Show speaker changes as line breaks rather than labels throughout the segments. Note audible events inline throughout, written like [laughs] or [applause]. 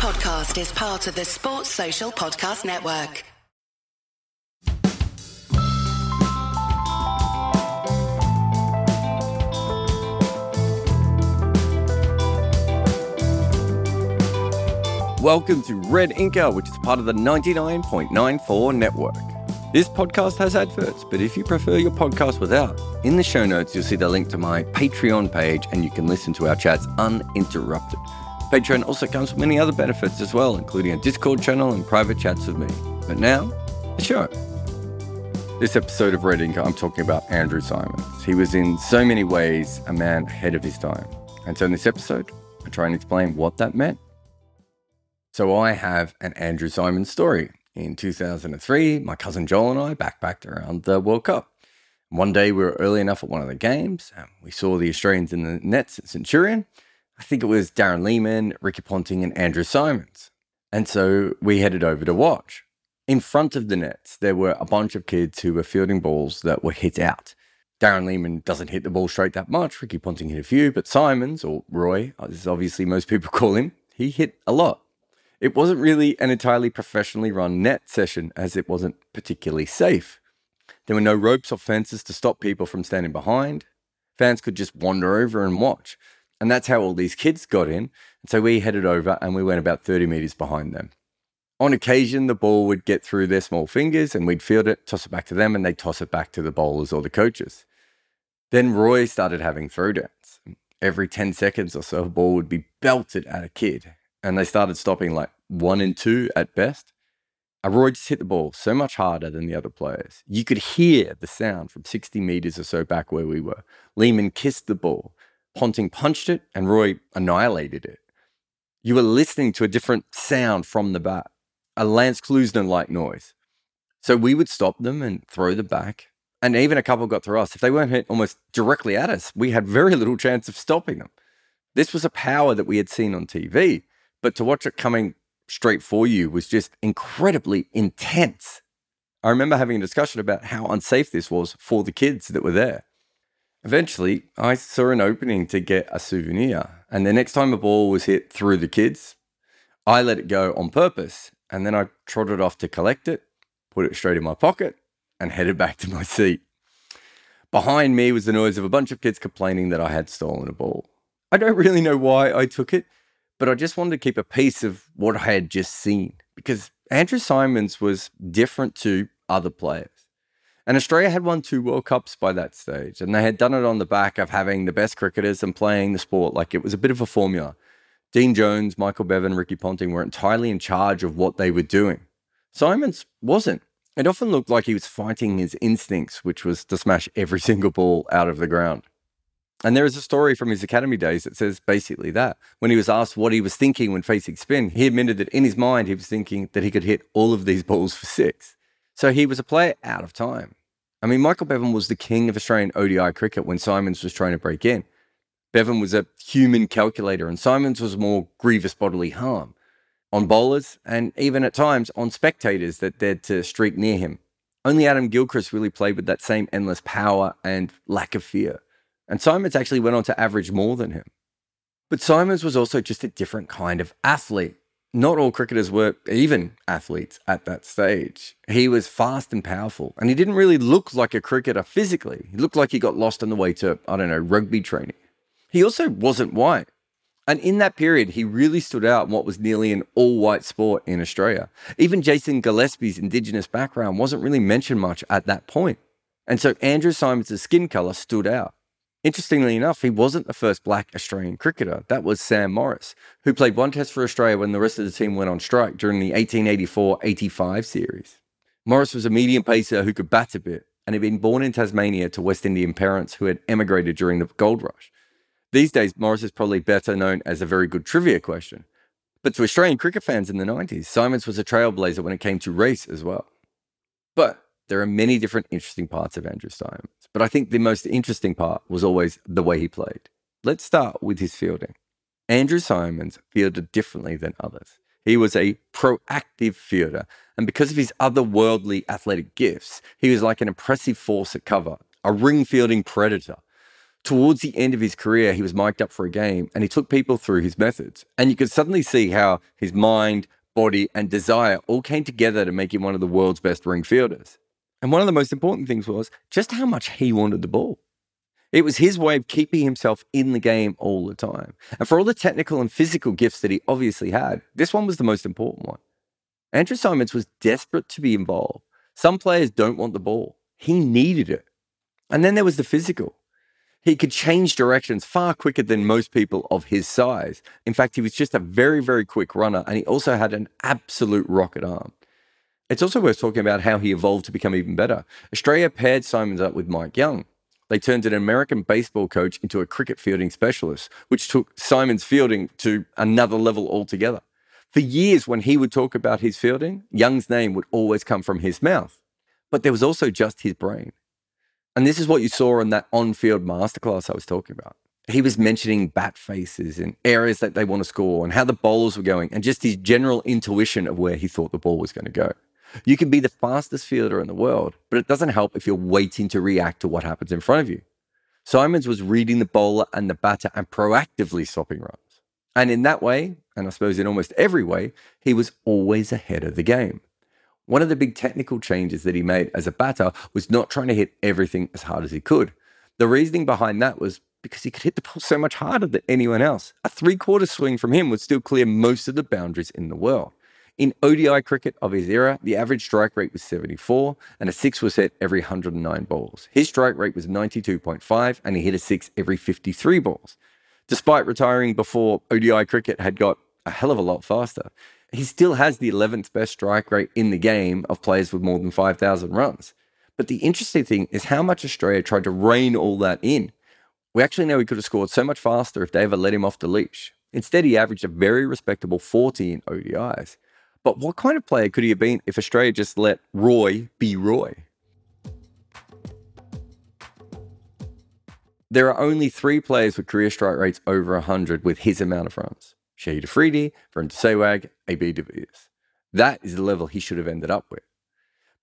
podcast is part of the Sports Social Podcast Network.
Welcome to Red Inker, which is part of the 99.94 network. This podcast has adverts, but if you prefer your podcast without, in the show notes you'll see the link to my Patreon page and you can listen to our chats uninterrupted. Patreon also comes with many other benefits as well, including a Discord channel and private chats with me. But now, the show. This episode of Red Inker, I'm talking about Andrew Symonds. He was in so many ways a man ahead of his time. And so in this episode, I try and explain what that meant so I have an Andrew Symonds story. In 2003, my cousin Joel and I backpacked around the World Cup. One day we were early enough at one of the games. And we saw the Australians in the nets at Centurion. I think it was Darren Lehmann, Ricky Ponting, and Andrew Symonds. And so we headed over to watch. In front of the nets, there were a bunch of kids who were fielding balls that were hit out. Darren Lehmann doesn't hit the ball straight that much. Ricky Ponting hit a few, but Symonds, or Roy, as obviously most people [laughs] call him, he hit a lot. It wasn't really an entirely professionally run net session as it wasn't particularly safe. There were no ropes or fences to stop people from standing behind. Fans could just wander over and watch. And that's how all these kids got in. And so we headed over and we went about 30 meters behind them. On occasion, the ball would get through their small fingers and we'd field it, toss it back to them, and they'd toss it back to the bowlers or the coaches. Then Roy started having throwdowns. Every 10 seconds or so, a ball would be belted at a kid and they started stopping like one and two at best. Roy just hit the ball so much harder than the other players. You could hear the sound from 60 meters or so back where we were. Lehmann kissed the ball. Ponting punched it, and Roy annihilated it. You were listening to a different sound from the bat, a Lance Klusener like noise. So we would stop them and throw the back. And even a couple got through us. If they weren't hit almost directly at us, we had very little chance of stopping them. This was a power that we had seen on TV. But to watch it coming straight for you was just incredibly intense. I remember having a discussion about how unsafe this was for the kids that were there. Eventually, I saw an opening to get a souvenir, and the next time a ball was hit through the kids, I let it go on purpose, and then I trotted off to collect it, put it straight in my pocket, and [laughs] headed back to my seat. Behind me was the noise of a bunch of kids complaining that I had stolen a ball. I don't really know why I took it but I just wanted to keep a piece of what I had just seen because Andrew Symonds was different to other players. And Australia had won two World Cups by that stage, and they had done it on the back of having the best cricketers and playing the sport like it was a bit of a formula. Dean Jones, Michael Bevan, Ricky Ponting were entirely in charge of what they were doing. Symonds wasn't. It often looked like he was fighting his instincts, which was to smash every [laughs] single ball out of the ground. And there is a story from his academy days that says basically that. When he was asked what he was thinking when facing spin, he admitted that in his mind he was thinking that he could hit all of these balls for six. So he was a player out of time. I mean, Michael Bevan was the king of Australian ODI cricket when Symonds was trying to break in. Bevan was a human calculator, and Symonds was more grievous bodily harm on bowlers and even at times on spectators that dared to streak near him. Only Adam Gilchrist really played with that same endless power and lack of fear. And Symonds actually went on to average more than him. But Symonds was also just a different kind of athlete. Not all cricketers were even athletes at that stage. He was fast and powerful, and he didn't really look like a cricketer physically. He looked like he got lost on the way to, I don't know, rugby training. He also wasn't white. And in that period, he really stood out in what was nearly an all white sport in Australia. Even Jason Gillespie's Indigenous background wasn't really mentioned much at that point. And so Andrew Symonds' skin colour stood out. Interestingly enough, he wasn't the first black Australian cricketer. That was Sam Morris, who played one test for Australia when the rest of the team went on strike during the 1884 85 series. Morris was a medium pacer who could bat a bit and had been born in Tasmania to West Indian parents who had emigrated during the gold rush. These days, Morris is probably better known as a very good trivia question. But to Australian cricket fans in the 90s, Symonds was a trailblazer when it came to race as well. But there are many different interesting parts of Andrew Symonds, but I think the most interesting part was always the way he played. Let's start with his fielding. Andrew Symonds fielded differently than others. He was a proactive fielder, and because of his otherworldly athletic gifts, he was like an impressive force at cover, a ring fielding predator. Towards the end of his career, he was mic'd up for a game and he took people through his methods. And you could suddenly see how his mind, body, and desire all came together to make him one of the world's best ring fielders. And one of the most important things was just how much he wanted the ball. It was his way of keeping himself in the game all the time. And for all the technical and physical gifts that he obviously had, this one was the most important one. Andrew Symonds was desperate to be involved. Some players don't want the ball. He needed it. And then there was the physical. He could change directions far quicker than most people of his size. In fact, he was just a very, very quick runner, and he also had an absolute rocket arm. It's also worth talking about how he evolved to become even better. Australia paired Symonds up with Mike Young. They turned an American baseball coach into a cricket fielding specialist, which took Symonds' fielding to another level altogether. For years, when he would talk about his fielding, Young's name would always come from his mouth. But there was also just his brain. And this is what you saw in that on field masterclass I was talking about. He was mentioning bat faces and areas that they want to score and how the bowlers were going and just his general intuition of where he thought the ball was going to go. You can be the fastest fielder in the world, but it doesn't help if you're waiting to react to what happens in front of you. Symonds was reading the bowler and the batter and proactively stopping runs. And in that way, and I suppose in almost every way, he was always ahead of the game. One of the big technical changes that he made as a batter was not trying to hit everything as hard as he could. The reasoning behind that was because he could hit the ball so much harder than anyone else. A three quarter swing from him would still clear most of the boundaries in the world. In ODI cricket of his era, the average strike rate was 74, and a six was hit every 109 balls. His strike rate was 92.5, and he hit a six every 53 balls. Despite retiring before ODI cricket had got a hell of a lot faster, he still has the 11th best strike rate in the game of players with more than 5,000 runs. But the interesting thing is how much Australia tried to rein all that in. We actually know he could have scored so much faster if they ever let him off the leash. Instead, he averaged a very respectable 40 in ODIs. But what kind of player could he have been if Australia just let Roy be Roy? There are only three players with career strike rates over 100 with his amount of runs. Shahid Afridi, Virender Sehwag, AB Villiers. That is the level he should have ended up with.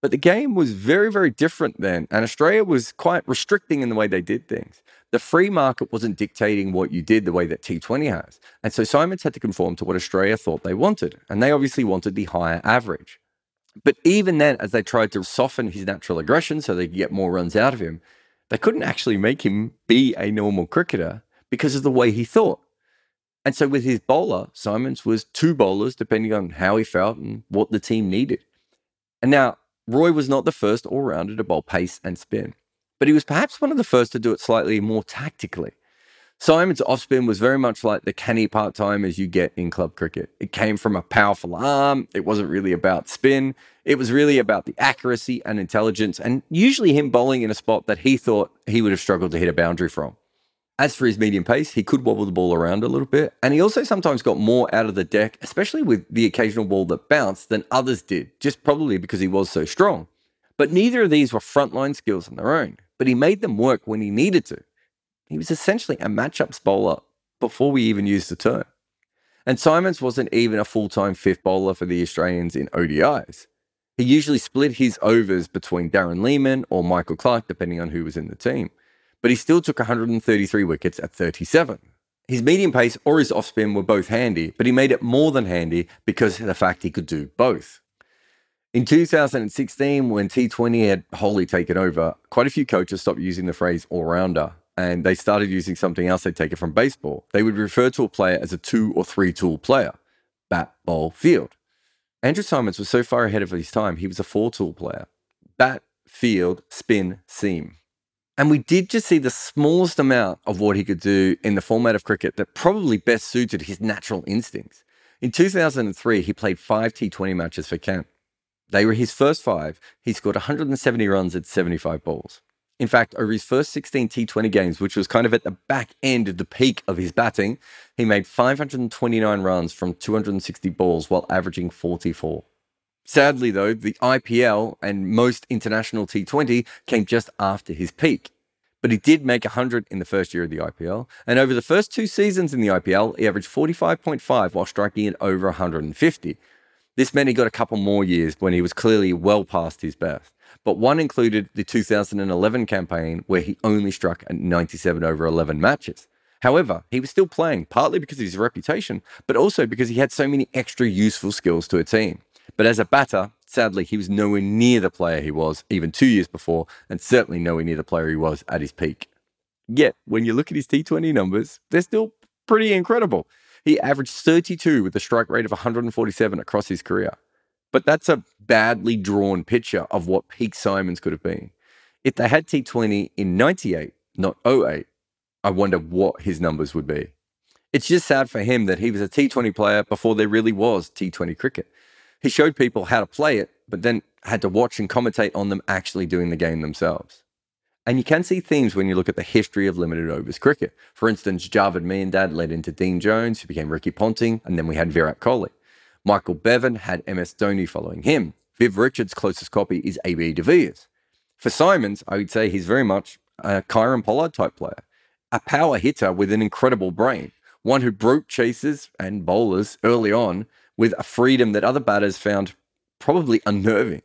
But the game was very, very different then, and Australia was quite restricting in the way they did things. The free market wasn't dictating what you did the way that T20 has. And so Symonds had to conform to what Australia thought they wanted, and they obviously wanted the higher average. But even then, as they tried to soften his natural aggression so they could get more runs out of him, they couldn't actually make him be a normal cricketer because of the way he thought. And so with his bowler, Symonds was two bowlers depending on how he felt and what the team needed. And now, Roy was not the first all rounder to bowl pace and spin, but he was perhaps one of the first to do it slightly more tactically. Symonds' off spin was very much like the canny part time as you get in club cricket. It came from a powerful arm. It wasn't really about spin. It was really about the accuracy and intelligence, and usually him bowling in a spot that he thought he would have struggled to hit a boundary from. As for his medium pace, he could wobble the ball around a little bit, and he also sometimes got more out of the deck, especially with the occasional ball that bounced, than others did, just probably because he was so strong. But neither of these were frontline skills on their own, but he made them work when he needed to. He was essentially a matchups bowler before we even used the term. And Symonds wasn't even a full time fifth bowler for the Australians in ODIs. He usually split his overs between Darren Lehmann or Michael Clarke, depending on who was in the team but he still took 133 wickets at 37. His medium pace or his off spin were both handy, but he made it more than handy because of the fact he could do both. In 2016, when T20 had wholly taken over, quite a few coaches stopped using the phrase all rounder and they started using something else they'd taken from baseball. They would refer to a player as a two or three tool player bat, ball, field. Andrew Symonds was so far ahead of his time, he was a four tool player bat, field, spin, seam. And we did just see the smallest amount of what he could do in the format of cricket that probably best suited his natural instincts. In 2003, he played five T20 matches for Kent. They were his first five. He scored 170 runs at 75 balls. In fact, over his first 16 T20 games, which was kind of at the back end of the peak of his batting, he made 529 runs from 260 balls while averaging 44. Sadly, though, the IPL and most international T20 came just after his peak. But he did make 100 in the first year of the IPL. And over the first two seasons in the IPL, he averaged 45.5 while striking in over 150. This meant he got a couple more years when he was clearly well past his best. but one included the 2011 campaign where he only struck at 97 over 11 matches. However, he was still playing partly because of his reputation, but also because he had so many extra useful skills to a team. But as a batter, sadly, he was nowhere near the player he was even two years before, and certainly nowhere near the player he was at his peak. Yet, when you look at his T20 numbers, they're still pretty incredible. He averaged 32 with a strike rate of 147 across his career. But that's a badly drawn picture of what peak Symonds could have been. If they had T20 in 98, not 08, I wonder what his numbers would be. It's just sad for him that he was a T20 player before there really was T20 cricket. He showed people how to play it, but then had to watch and commentate on them actually doing the game themselves. And you can see themes when you look at the history of limited overs cricket. For instance, Javed Miandad led into Dean Jones, who became Ricky Ponting, and then we had Virat Kohli. Michael Bevan had MS Dhoni following him. Viv Richards' closest copy is AB de Villiers. For Symonds, I would say he's very much a Kieron Pollard type player, a power hitter with an incredible brain, one who broke chasers and bowlers early on with a freedom that other batters found probably unnerving,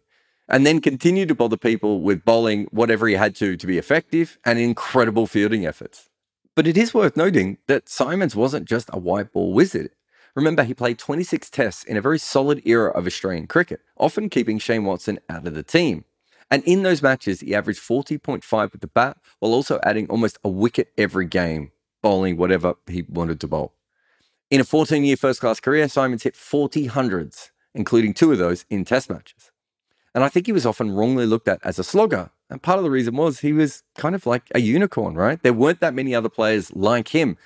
and then continued to bother people with bowling whatever he had to to be effective and incredible fielding efforts. But it is worth noting that Symonds wasn't just a white ball wizard. Remember, he played 26 tests in a very solid era of Australian cricket, often keeping Shane Watson out of the team. And in those matches, he averaged 40.5 with the bat, while also adding almost a wicket every game, bowling whatever he wanted to bowl. In a 14 year first class career, Symonds hit 40 hundreds, including two of those in test matches. And I think he was often wrongly looked at as a slogger. And part of the reason was he was kind of like a unicorn, right? There weren't that many other players like him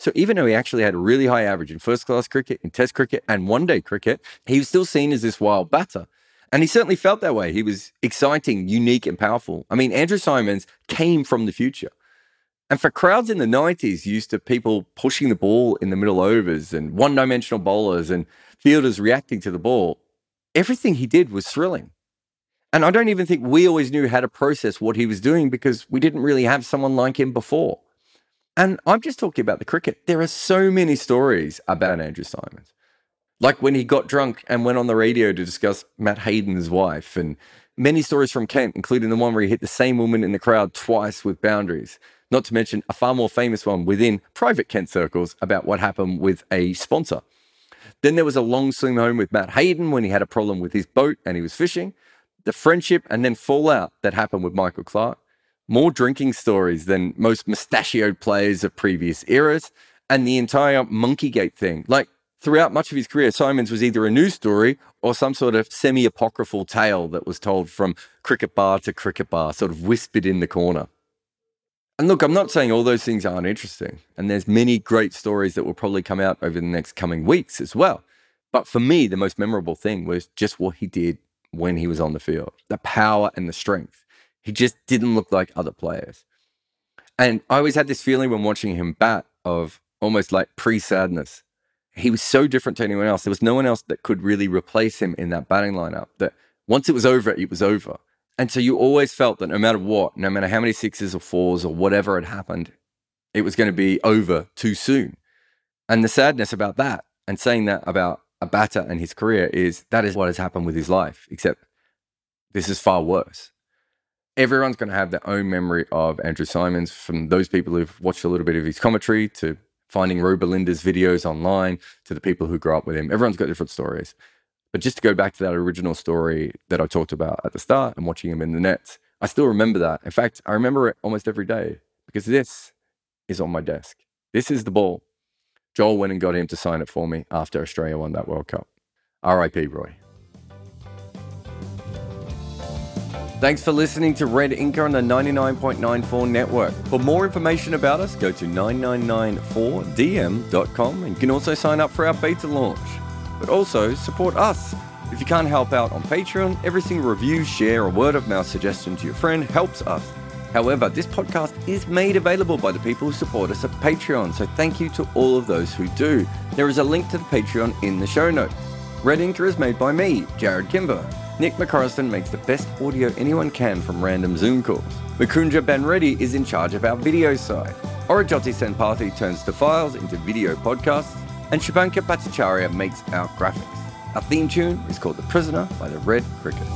so even though he actually had a really high average in first class cricket, in test cricket, and one day cricket, he was still seen as this wild batter. And he certainly felt that way. He was exciting, unique, and powerful. I mean, Andrew Symonds came from the future. And for crowds in the 90s used to people pushing the ball in the middle overs and one dimensional bowlers and fielders reacting to the ball, everything he did was thrilling. And I don't even think we always knew how to process what he was doing because we didn't really have someone like him before. And I'm just talking about the cricket. There are so many stories about Andrew Symonds. Like when he got drunk and went on the radio to discuss Matt Hayden's wife, and many stories from Kent, including the one where he hit the same woman in the crowd twice with boundaries. Not to mention a far more famous one within private Kent circles about what happened with a sponsor. Then there was a long swim home with Matt Hayden when he had a problem with his boat and he was fishing. The friendship and then fallout that happened with Michael Clarke more drinking stories than most mustachioed players of previous eras, and the entire Monkeygate thing. Like throughout much of his career, Symonds was either a news story or some sort of semi apocryphal tale that was told from cricket bar to cricket bar, sort of whispered in the corner. And look, I'm not saying all those things aren't interesting, and there's many great stories that will probably come out over the next coming weeks as well. But for me, the most memorable thing was just what he did when he was on the field the power and the strength. He just didn't look like other players. And I always had this feeling when watching him bat of almost like pre sadness. He was so different to anyone else. There was no one else that could really replace him in that batting lineup. That once it was over, it was over. And so you always felt that no matter what, no matter how many sixes or fours or whatever had happened, it was going to be over too soon. And the sadness about that and saying that about a batter and his career is that is what has happened with his life, except this is far worse everyone's going to have their own memory of Andrew Symonds from those people who've watched a little bit of his commentary to finding Robelinda's videos online to the people who grew up with him. Everyone's got different stories. But just to go back to that original story that I talked about at the start and watching him in the nets, I still remember that. In fact, I remember it almost every day because this is on my desk. This is the ball. Joel went and got him to sign it for me after Australia won that World Cup. RIP Roy. Thanks for listening to Red Inker on the 99.94 network. For more information about us, go to 9994dm.com and you can also sign up for our beta launch. But also support us. If you can't help out on Patreon, every single review, share, or word of mouth suggestion to your friend helps us. However, this podcast is made available by the people who support us at Patreon, so thank you to all of those who do. There is a link to the Patreon in the show notes. Red Inker is made by me, Jarrod Kimber. Nick McCorriston makes the best audio anyone can from random Zoom calls. Mukunja Banreddy is in charge of our video side. Aurojyoti Senpathi turns the files into video podcasts. And Shubhankar Bhattacharya makes our graphics. Our theme tune is called The Prisoner by the Red Cricket.